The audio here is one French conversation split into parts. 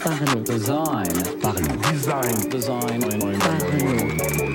Parlons. Design. Parlons. Design. Design. Parlons.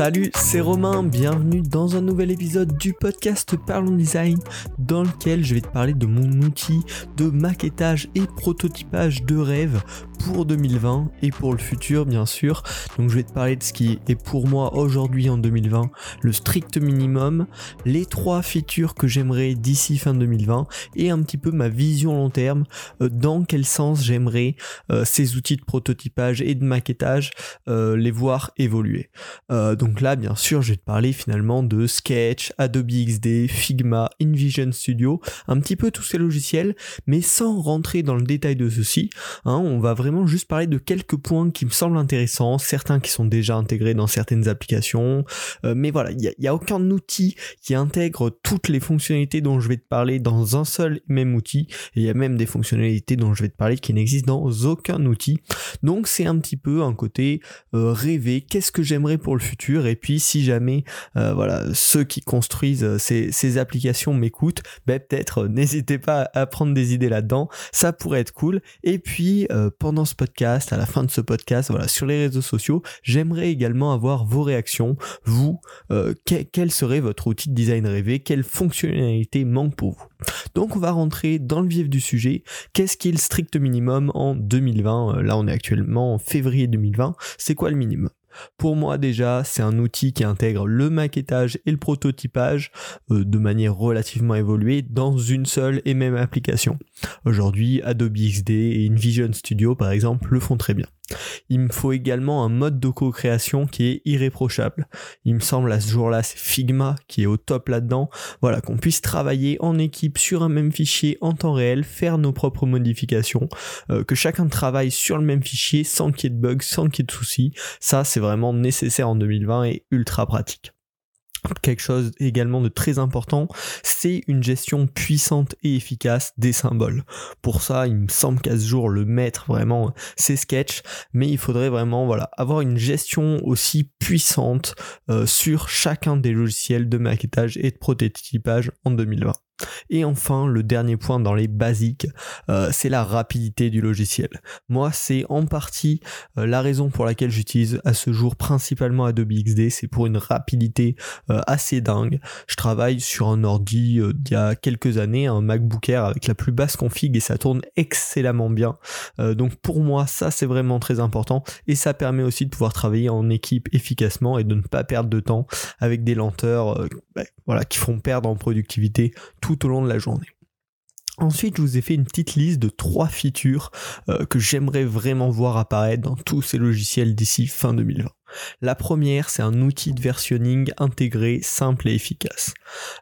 Salut, c'est Romain, bienvenue dans un nouvel épisode du podcast Parlons Design dans lequel je vais te parler de mon outil de maquettage et prototypage de rêve pour 2020 et pour le futur bien sûr. Donc je vais te parler de ce qui est pour moi aujourd'hui en 2020 le strict minimum, les trois features que j'aimerais d'ici fin 2020 et un petit peu ma vision long terme, euh, dans quel sens j'aimerais euh, ces outils de prototypage et de maquettage euh, les voir évoluer. Donc là bien sûr je vais te parler finalement de Sketch, Adobe XD, Figma, InVision Studio, un petit peu tous ces logiciels, mais sans rentrer dans le détail de ceci. Hein, on va vraiment juste parler de quelques points qui me semblent intéressants, certains qui sont déjà intégrés dans certaines applications, euh, mais voilà, il n'y a, a, aucun outil qui intègre toutes les fonctionnalités dont je vais te parler dans un seul même outil, et il y a même des fonctionnalités dont je vais te parler qui n'existent dans aucun outil. Donc c'est un petit peu un côté euh, rêver, qu'est-ce que j'aimerais pour le futur, et puis si jamais euh, voilà ceux qui construisent euh, ces, applications m'écoutent, ben, peut-être euh, n'hésitez pas à prendre des idées là-dedans, ça pourrait être cool. Et puis pendant ce podcast, à la fin de ce podcast, voilà, sur les réseaux sociaux, j'aimerais également avoir vos réactions. Vous, euh, que, quel serait votre outil de design rêvé? Quelle fonctionnalité manque pour vous? Donc on va rentrer dans le vif du sujet. Qu'est-ce qui est le strict minimum en 2020 Euh, Là on est actuellement en février 2020. C'est quoi le minimum? Pour moi déjà, c'est un outil qui intègre le maquettage et le prototypage euh, de manière relativement évoluée dans une seule et même application. Aujourd'hui, Adobe XD et InVision Studio par exemple le font très bien. Il me faut également un mode de co-création qui est irréprochable. Il me semble à ce jour-là, c'est Figma qui est au top là-dedans. Voilà, qu'on puisse travailler en équipe sur un même fichier en temps réel, faire nos propres modifications, euh, que chacun travaille sur le même fichier sans qu'il y ait de bugs, sans qu'il y ait de soucis. Ça, c'est vraiment nécessaire en 2020 et ultra pratique. Quelque chose également de très important, c'est une gestion puissante et efficace des symboles. Pour ça, il me semble qu'à ce jour, le maître vraiment, c'est Sketch, mais il faudrait vraiment voilà, avoir une gestion aussi puissante euh, sur chacun des logiciels de maquettage et de prototypage en 2020. Et enfin, le dernier point dans les basiques, euh, c'est la rapidité du logiciel. Moi, c'est en partie euh, la raison pour laquelle j'utilise à ce jour principalement Adobe XD, c'est pour une rapidité euh, assez dingue. Je travaille sur un ordi euh, d'il y a quelques années, un MacBook Air avec la plus basse config et ça tourne excellemment bien. Euh, donc pour moi, ça c'est vraiment très important et ça permet aussi de pouvoir travailler en équipe efficacement et de ne pas perdre de temps avec des lenteurs euh, bah, voilà, qui font perdre en productivité tout au long de la journée. Ensuite, je vous ai fait une petite liste de trois features euh, que j'aimerais vraiment voir apparaître dans tous ces logiciels d'ici fin 2020. La première, c'est un outil de versionning intégré, simple et efficace.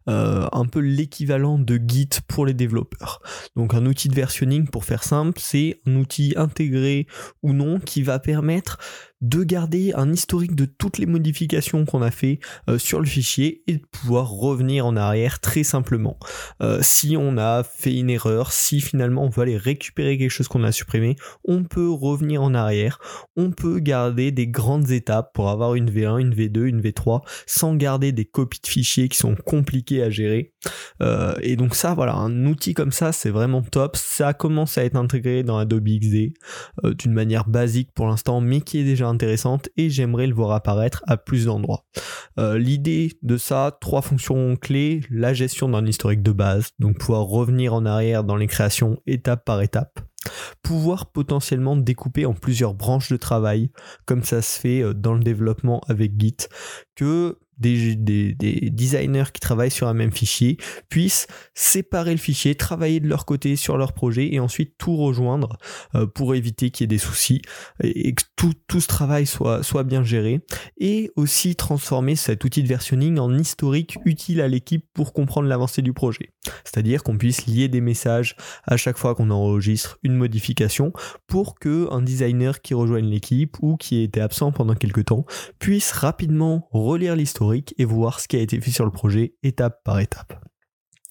Euh, un peu l'équivalent de Git pour les développeurs. Donc un outil de versionning, pour faire simple, c'est un outil intégré ou non qui va permettre de garder un historique de toutes les modifications qu'on a fait euh, sur le fichier et de pouvoir revenir en arrière très simplement. Euh, si on a fait une erreur, si finalement on veut aller récupérer quelque chose qu'on a supprimé, on peut revenir en arrière, on peut garder des grandes étapes pour avoir une V1, une V2, une V3 sans garder des copies de fichiers qui sont compliquées à gérer. Euh, et donc ça, voilà, un outil comme ça, c'est vraiment top. Ça commence à être intégré dans Adobe XD d'une manière basique pour l'instant, mais qui est déjà intéressante et j'aimerais le voir apparaître à plus d'endroits. Euh, L'idée de ça, trois fonctions clés, la gestion d'un historique de base, donc pouvoir revenir en arrière dans les créations étape par étape pouvoir potentiellement découper en plusieurs branches de travail, comme ça se fait euh, dans le développement avec Git, que des, des, des, designers qui travaillent sur un même fichier puissent séparer le fichier, travailler de leur côté sur leur projet et ensuite tout rejoindre euh, pour éviter qu'il y ait des soucis et, que tout, ce travail soit, bien géré et aussi transformer cet outil de versionning en historique utile à l'équipe pour comprendre l'avancée du projet. C'est-à-dire qu'on puisse lier des messages à chaque fois qu'on enregistre une modification pour que un designer qui rejoigne l'équipe ou qui était absent pendant quelque temps puisse rapidement relire l'historique et voir ce qui a été fait sur le projet étape par étape.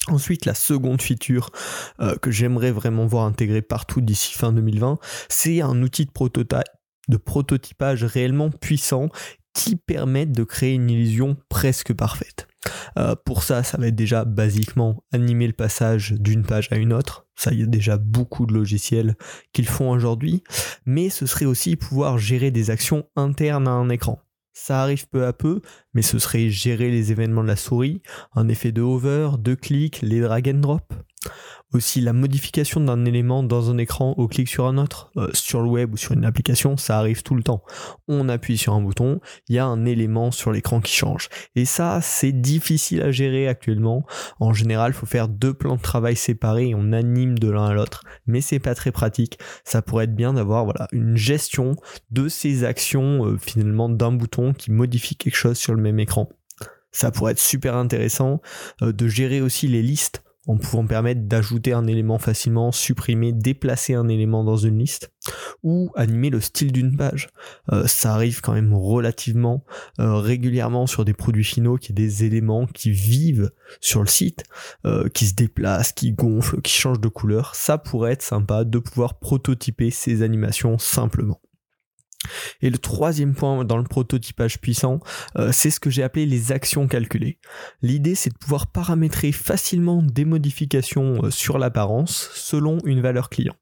Ensuite, la seconde feature euh, que j'aimerais vraiment voir intégrée partout d'ici fin 2020, c'est un outil de, prototype, de prototypage réellement puissant qui permettent de créer une illusion presque parfaite. Euh, pour ça, ça va être déjà basiquement animer le passage d'une page à une autre. Ça, il y a déjà beaucoup de logiciels qui le font aujourd'hui. Mais ce serait aussi pouvoir gérer des actions internes à un écran. Ça arrive peu à peu, mais ce serait gérer les événements de la souris, un effet de hover, de clic, les drag and drop. Aussi la modification d'un élément dans un écran au clic sur un autre, euh, sur le web ou sur une application, ça arrive tout le temps. On appuie sur un bouton, il y a un élément sur l'écran qui change. Et ça, c'est difficile à gérer actuellement. En général, il faut faire deux plans de travail séparés et on anime de l'un à l'autre. Mais c'est pas très pratique. Ça pourrait être bien d'avoir voilà, une gestion de ces actions euh, finalement d'un bouton qui modifie quelque chose sur le même écran. Ça pourrait être super intéressant euh, de gérer aussi les listes en pouvant permettre d'ajouter un élément facilement, supprimer, déplacer un élément dans une liste, ou animer le style d'une page. Euh, ça arrive quand même relativement euh, régulièrement sur des produits finaux qui y des éléments qui vivent sur le site, euh, qui se déplacent, qui gonflent, qui changent de couleur. Ça pourrait être sympa de pouvoir prototyper ces animations simplement. Et le troisième point dans le prototypage puissant, euh, c'est ce que j'ai appelé les actions calculées. L'idée, c'est de pouvoir paramétrer facilement des modifications euh, sur l'apparence selon une valeur client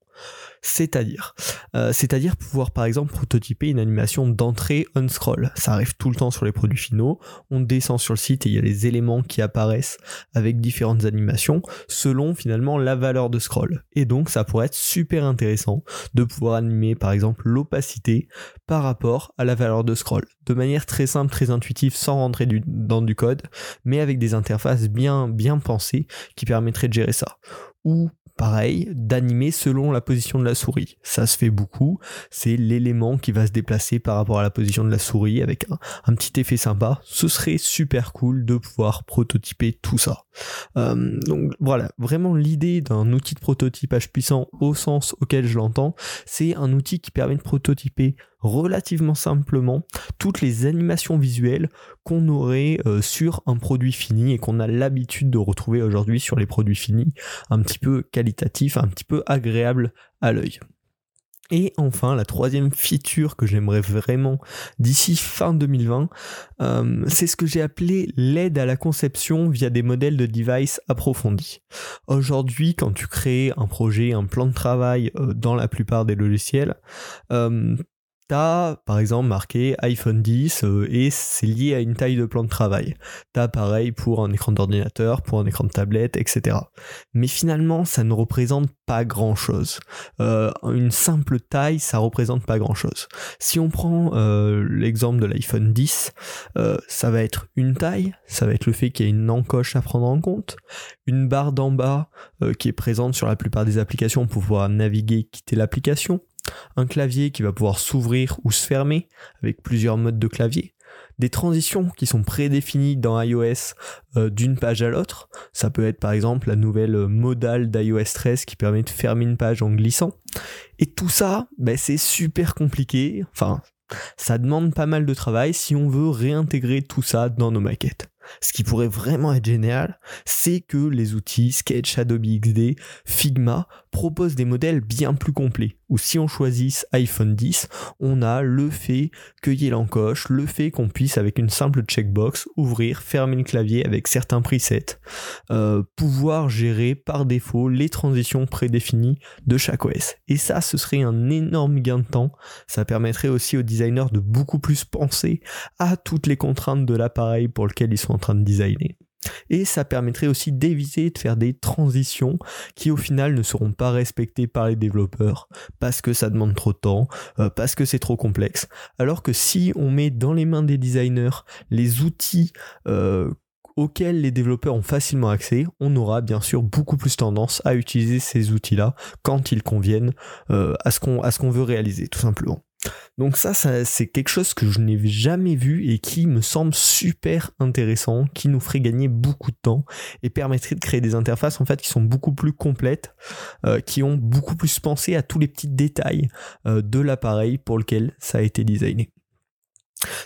c'est-à-dire euh, c'est-à-dire pouvoir par exemple prototyper une animation d'entrée on scroll. Ça arrive tout le temps sur les produits finaux. On descend sur le site et il y a les éléments qui apparaissent avec différentes animations selon finalement la valeur de scroll. Et donc ça pourrait être super intéressant de pouvoir animer par exemple l'opacité par rapport à la valeur de scroll de manière très simple, très intuitive, sans rentrer dans du code, mais avec des interfaces bien bien pensées qui permettraient de gérer ça. Ou pareil, d'animer selon la position de la souris. Ça se fait beaucoup, c'est l'élément qui va se déplacer par rapport à la position de la souris avec un, petit effet sympa. Ce serait super cool de pouvoir prototyper tout ça. Euh, donc voilà, vraiment l'idée d'un outil de prototypage puissant au sens auquel je l'entends, c'est un outil qui permet de prototyper relativement simplement toutes les animations visuelles qu'on aurait euh, sur un produit fini et qu'on a l'habitude de retrouver aujourd'hui sur les produits finis, un petit peu qualitatif, un petit peu agréable à l'œil. Et enfin, la troisième feature que j'aimerais vraiment d'ici fin 2020, euh, c'est ce que j'ai appelé l'aide à la conception via des modèles de device approfondis. Aujourd'hui, quand tu crées un projet, un plan de travail euh, dans la plupart des logiciels, T'as par exemple marqué iPhone 10 euh, et c'est lié à une taille de plan de travail. T'as pareil pour un écran d'ordinateur, pour un écran de tablette, etc. Mais finalement, ça ne représente pas grand chose. Euh, une simple taille, ça représente pas grand chose. Si on prend euh, l'exemple de l'iPhone 10, ça va être une taille, ça va être le fait qu'il y ait une encoche à prendre en compte, une barre d'en bas qui est présente sur la plupart des applications pour pouvoir naviguer, quitter l'application un clavier qui va pouvoir s'ouvrir ou se fermer avec plusieurs modes de clavier, des transitions qui sont prédéfinies dans iOS euh, d'une page à l'autre. Ça peut être par exemple la nouvelle modale d'iOS 13 qui permet de fermer une page en glissant. Et tout ça, ben, c'est super compliqué. Enfin, ça demande pas mal de travail si on veut réintégrer tout ça dans nos maquettes. Ce qui pourrait vraiment être génial, c'est que les outils Sketch, Adobe XD, Figma proposent des modèles bien plus complets. Ou si on choisit iPhone 10, on a le fait qu'il y ait l'encoche, le fait qu'on puisse avec une simple checkbox ouvrir, fermer le clavier avec certains presets, euh, pouvoir gérer par défaut les transitions prédéfinies de chaque OS. Et ça, ce serait un énorme gain de temps. Ça permettrait aussi aux designers de beaucoup plus penser à toutes les contraintes de l'appareil pour lequel ils sont en train de designer. Et ça permettrait aussi d'éviter de faire des transitions qui au final ne seront pas respectées par les développeurs parce que ça demande trop de temps, euh, parce que c'est trop complexe. Alors que si on met dans les mains des designers les outils euh, auxquels les développeurs ont facilement accès, on aura bien sûr beaucoup plus tendance à utiliser ces outils-là quand ils conviennent euh, à ce qu'on veut réaliser tout simplement. Donc ça, c'est quelque chose que je n'ai jamais vu et qui me semble super intéressant, qui nous ferait gagner beaucoup de temps et permettrait de créer des interfaces en fait qui sont beaucoup plus complètes, euh, qui ont beaucoup plus pensé à tous les petits détails euh, de l'appareil pour lequel ça a été designé.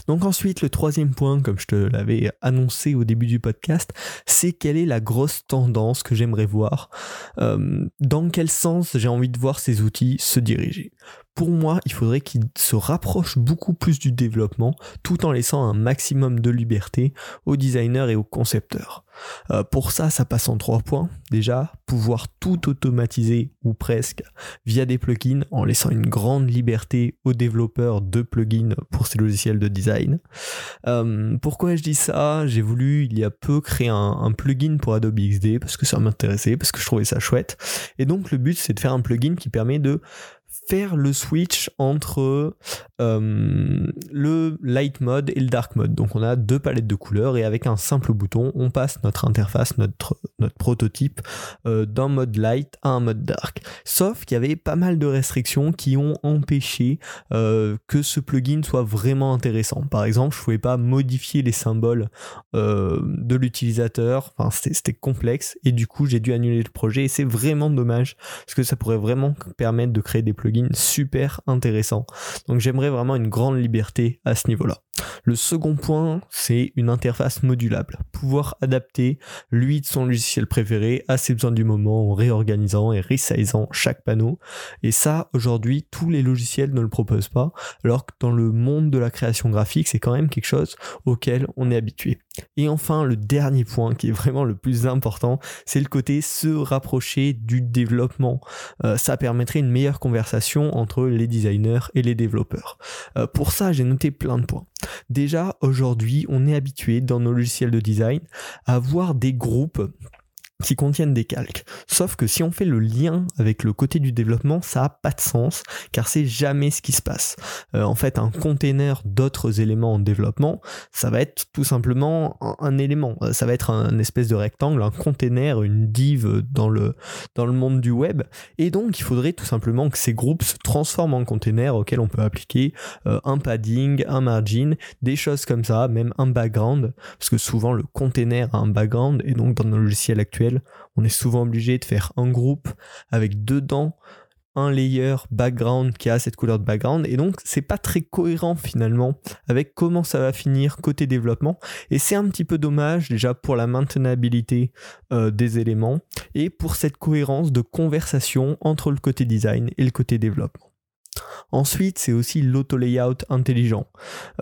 Donc ensuite, le troisième point, comme je te l'avais annoncé au début du podcast, c'est quelle est la grosse tendance que j'aimerais voir, euh, dans quel sens j'ai envie de voir ces outils se diriger. Pour moi, il faudrait qu'il se rapproche beaucoup plus du développement tout en laissant un maximum de liberté aux designers et aux concepteurs. Euh, pour ça, ça passe en trois points. Déjà, pouvoir tout automatiser ou presque via des plugins en laissant une grande liberté aux développeurs de plugins pour ces logiciels de design. Euh, pourquoi je dis ça? J'ai voulu il y a peu créer un, un plugin pour Adobe XD parce que ça m'intéressait, parce que je trouvais ça chouette. Et donc le but c'est de faire un plugin qui permet de faire le switch entre euh, le light mode et le dark mode. Donc on a deux palettes de couleurs et avec un simple bouton, on passe notre interface, notre, notre prototype euh, d'un mode light à un mode dark. Sauf qu'il y avait pas mal de restrictions qui ont empêché euh, que ce plugin soit vraiment intéressant. Par exemple, je pouvais pas modifier les symboles de l'utilisateur. Enfin, c'était complexe et du coup j'ai dû annuler le projet et c'est vraiment dommage parce que ça pourrait vraiment permettre de créer des plugins super intéressants. Donc j'aimerais vraiment une grande liberté à ce niveau-là. Le second point, c'est une interface modulable. Pouvoir adapter lui de son logiciel préféré à ses besoins du moment en réorganisant et resizant chaque panneau. Et ça, aujourd'hui, tous les logiciels ne le proposent pas, alors que dans le monde de la création graphique, c'est quand même quelque chose auquel on est habitué. Et enfin, le dernier point qui est vraiment le plus important, c'est le côté se rapprocher du développement. Euh, ça permettrait une meilleure conversation entre les designers et les développeurs. Euh, pour ça, j'ai noté plein de points. Déjà, aujourd'hui, on est habitué dans nos logiciels de design à voir des groupes qui contiennent des calques. Sauf que si on fait le lien avec le côté du développement, ça a pas de sens, car c'est jamais ce qui se passe. Euh, en fait, un container d'autres éléments en développement, ça va être tout simplement un, élément. Euh, ça va être un, espèce de rectangle, un container, une div dans le, dans le monde du web. Et donc, il faudrait tout simplement que ces groupes se transforment en containers auxquels on peut appliquer euh, un padding, un margin, des choses comme ça, même un background, parce que souvent le container a un background, et donc dans nos logiciels actuels, on est souvent obligé de faire un groupe avec dedans un layer background qui a cette couleur de background et donc c'est pas très cohérent finalement avec comment ça va finir côté développement et c'est un petit peu dommage déjà pour la maintenabilité euh, des éléments et pour cette cohérence de conversation entre le côté design et le côté développement. Ensuite, c'est aussi l'auto-layout intelligent.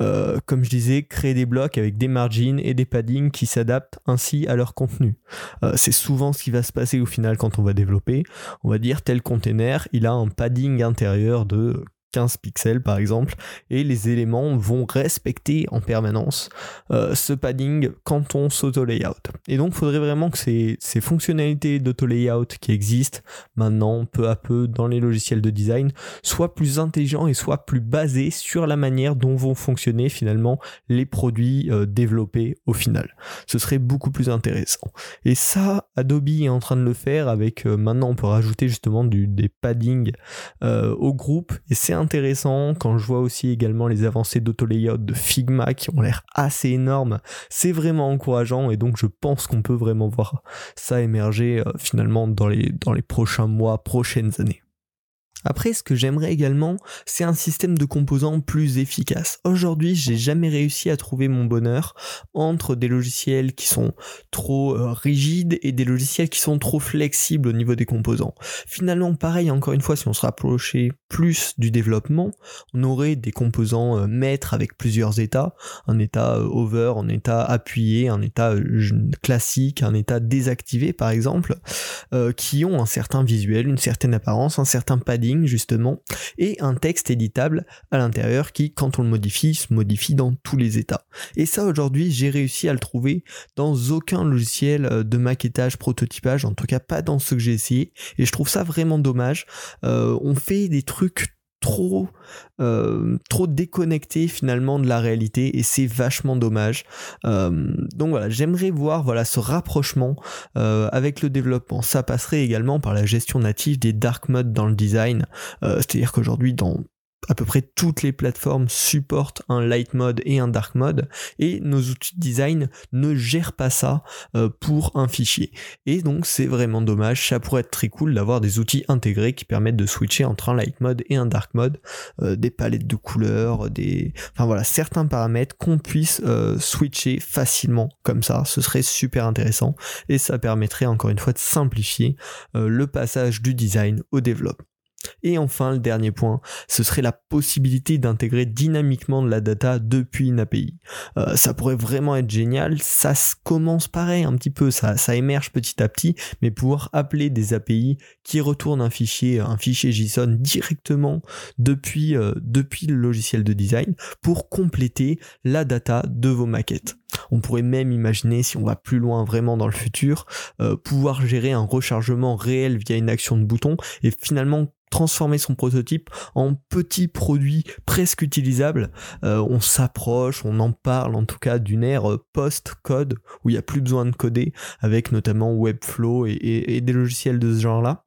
Euh, comme je disais, créer des blocs avec des margins et des paddings qui s'adaptent ainsi à leur contenu. Euh, c'est souvent ce qui va se passer au final quand on va développer. On va dire tel container, il a un padding intérieur de 15 pixels par exemple, et les éléments vont respecter en permanence euh, ce padding quand on s'auto-layout. Et donc il faudrait vraiment que ces, ces fonctionnalités d'auto-layout qui existent maintenant peu à peu dans les logiciels de design soient plus intelligents et soient plus basés sur la manière dont vont fonctionner finalement les produits euh, développés au final. Ce serait beaucoup plus intéressant. Et ça, Adobe est en train de le faire avec euh, maintenant on peut rajouter justement des paddings au groupe et c'est intéressant quand je vois aussi également les avancées d'auto-layout de Figma qui ont l'air assez énormes. C'est vraiment encourageant et donc je pense qu'on peut vraiment voir ça émerger euh, finalement dans les, dans les prochains mois, prochaines années. Après, ce que j'aimerais également, c'est un système de composants plus efficace. Aujourd'hui, j'ai jamais réussi à trouver mon bonheur entre des logiciels qui sont trop euh, rigides et des logiciels qui sont trop flexibles au niveau des composants. Finalement, pareil, encore une fois, si on se rapprochait plus du développement, on aurait des composants euh, maîtres avec plusieurs états, un état euh, over, un état appuyé, un état classique, un état désactivé par exemple, qui ont un certain visuel, une certaine apparence, un certain padding justement et un texte éditable à l'intérieur qui quand on le modifie se modifie dans tous les états. Et ça aujourd'hui j'ai réussi à le trouver dans aucun logiciel euh, de maquettage, prototypage, en tout cas pas dans ce que j'ai essayé et je trouve ça vraiment dommage. Euh, on fait des trucs trop euh, trop déconnecté finalement de la réalité et c'est vachement dommage. Euh, donc voilà j'aimerais voir voilà ce rapprochement euh, avec le développement. Ça passerait également par la gestion native des dark modes dans le design. C'est à dire qu'aujourd'hui dans à peu près toutes les plateformes supportent un light mode et un dark mode et nos outils de design ne gèrent pas ça euh, pour un fichier. Et donc c'est vraiment dommage, ça pourrait être très cool d'avoir des outils intégrés qui permettent de switcher entre un light mode et un dark mode, euh, des palettes de couleurs, des enfin voilà, certains paramètres qu'on puisse euh, switcher facilement comme ça, ce serait super intéressant et ça permettrait encore une fois de simplifier le passage du design au développement. Et enfin, le dernier point, ce serait la possibilité d'intégrer dynamiquement de la data depuis une API. Euh, ça pourrait vraiment être génial, ça commence pareil un petit peu, ça, émerge petit à petit, mais pouvoir appeler des API qui retournent un fichier, un fichier JSON directement depuis, euh, depuis le logiciel de design pour compléter la data de vos maquettes. On pourrait même imaginer, si on va plus loin vraiment dans le futur, euh, pouvoir gérer un rechargement réel via une action de bouton et finalement transformer son prototype en petit produit presque utilisable. Euh, on s'approche, on en parle en tout cas d'une ère post-code où il n'y a plus besoin de coder avec notamment Webflow et des logiciels de ce genre-là.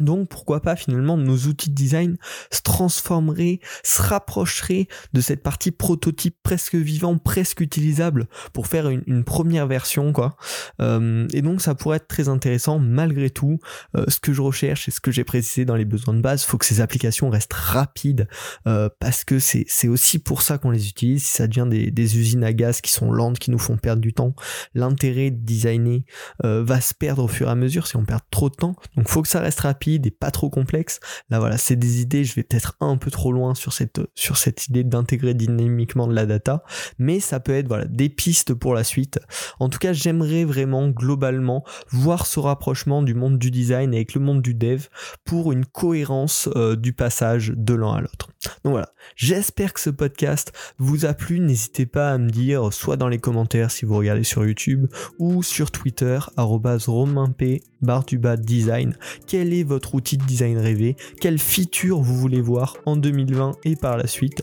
Donc pourquoi pas finalement nos outils de design se transformeraient, se rapprocheraient de cette partie prototype presque vivant, presque utilisable pour faire une, première version quoi. Euh, et donc ça pourrait être très intéressant malgré tout. Euh, ce que je recherche et ce que j'ai précisé dans les besoins de base, faut que ces applications restent rapides euh, parce que c'est aussi pour ça qu'on les utilise. Si ça devient des, usines à gaz qui sont lentes, qui nous font perdre du temps, l'intérêt de designer va se perdre au fur et à mesure si on perd trop de temps. Donc faut que ça reste rapide et pas trop complexe. Là voilà, c'est des idées, je vais peut-être un peu trop loin sur cette, sur cette idée d'intégrer dynamiquement de la data, mais ça peut être voilà, des pistes pour la suite. En tout cas, j'aimerais vraiment globalement voir ce rapprochement du monde du design avec le monde du dev pour une cohérence euh, du passage de l'un à l'autre. Donc voilà, j'espère que ce podcast vous a plu. N'hésitez pas à me dire, soit dans les commentaires si vous regardez sur YouTube, ou sur Twitter, romainp, barre du bas design, quel est votre outil de design rêvé, quelle feature vous voulez voir en 2020 et par la suite.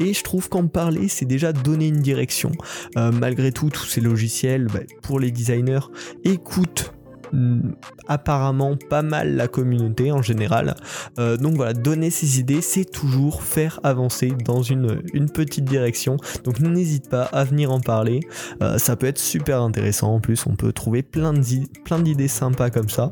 Et je trouve qu'en parler, c'est déjà donner une direction. Euh, malgré tout, tous ces logiciels, bah, pour les designers, écoute Mm, apparemment pas mal la communauté en général. Euh, donc voilà, donner ses idées, c'est toujours faire avancer dans une, petite direction. Donc n'hésite pas à venir en parler. Euh, ça peut être super intéressant. En plus, on peut trouver plein d'idées sympas comme ça.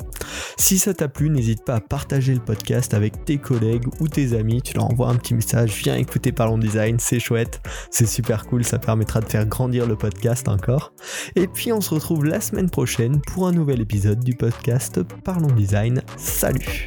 Si ça t'a plu, n'hésite pas à partager le podcast avec tes collègues ou tes amis. Tu leur envoies un petit message, viens écouter Parlons Design, c'est chouette, c'est super cool, ça permettra de faire grandir le podcast encore. Et puis on se retrouve la semaine prochaine pour un nouvel du podcast Parlons Design. Salut.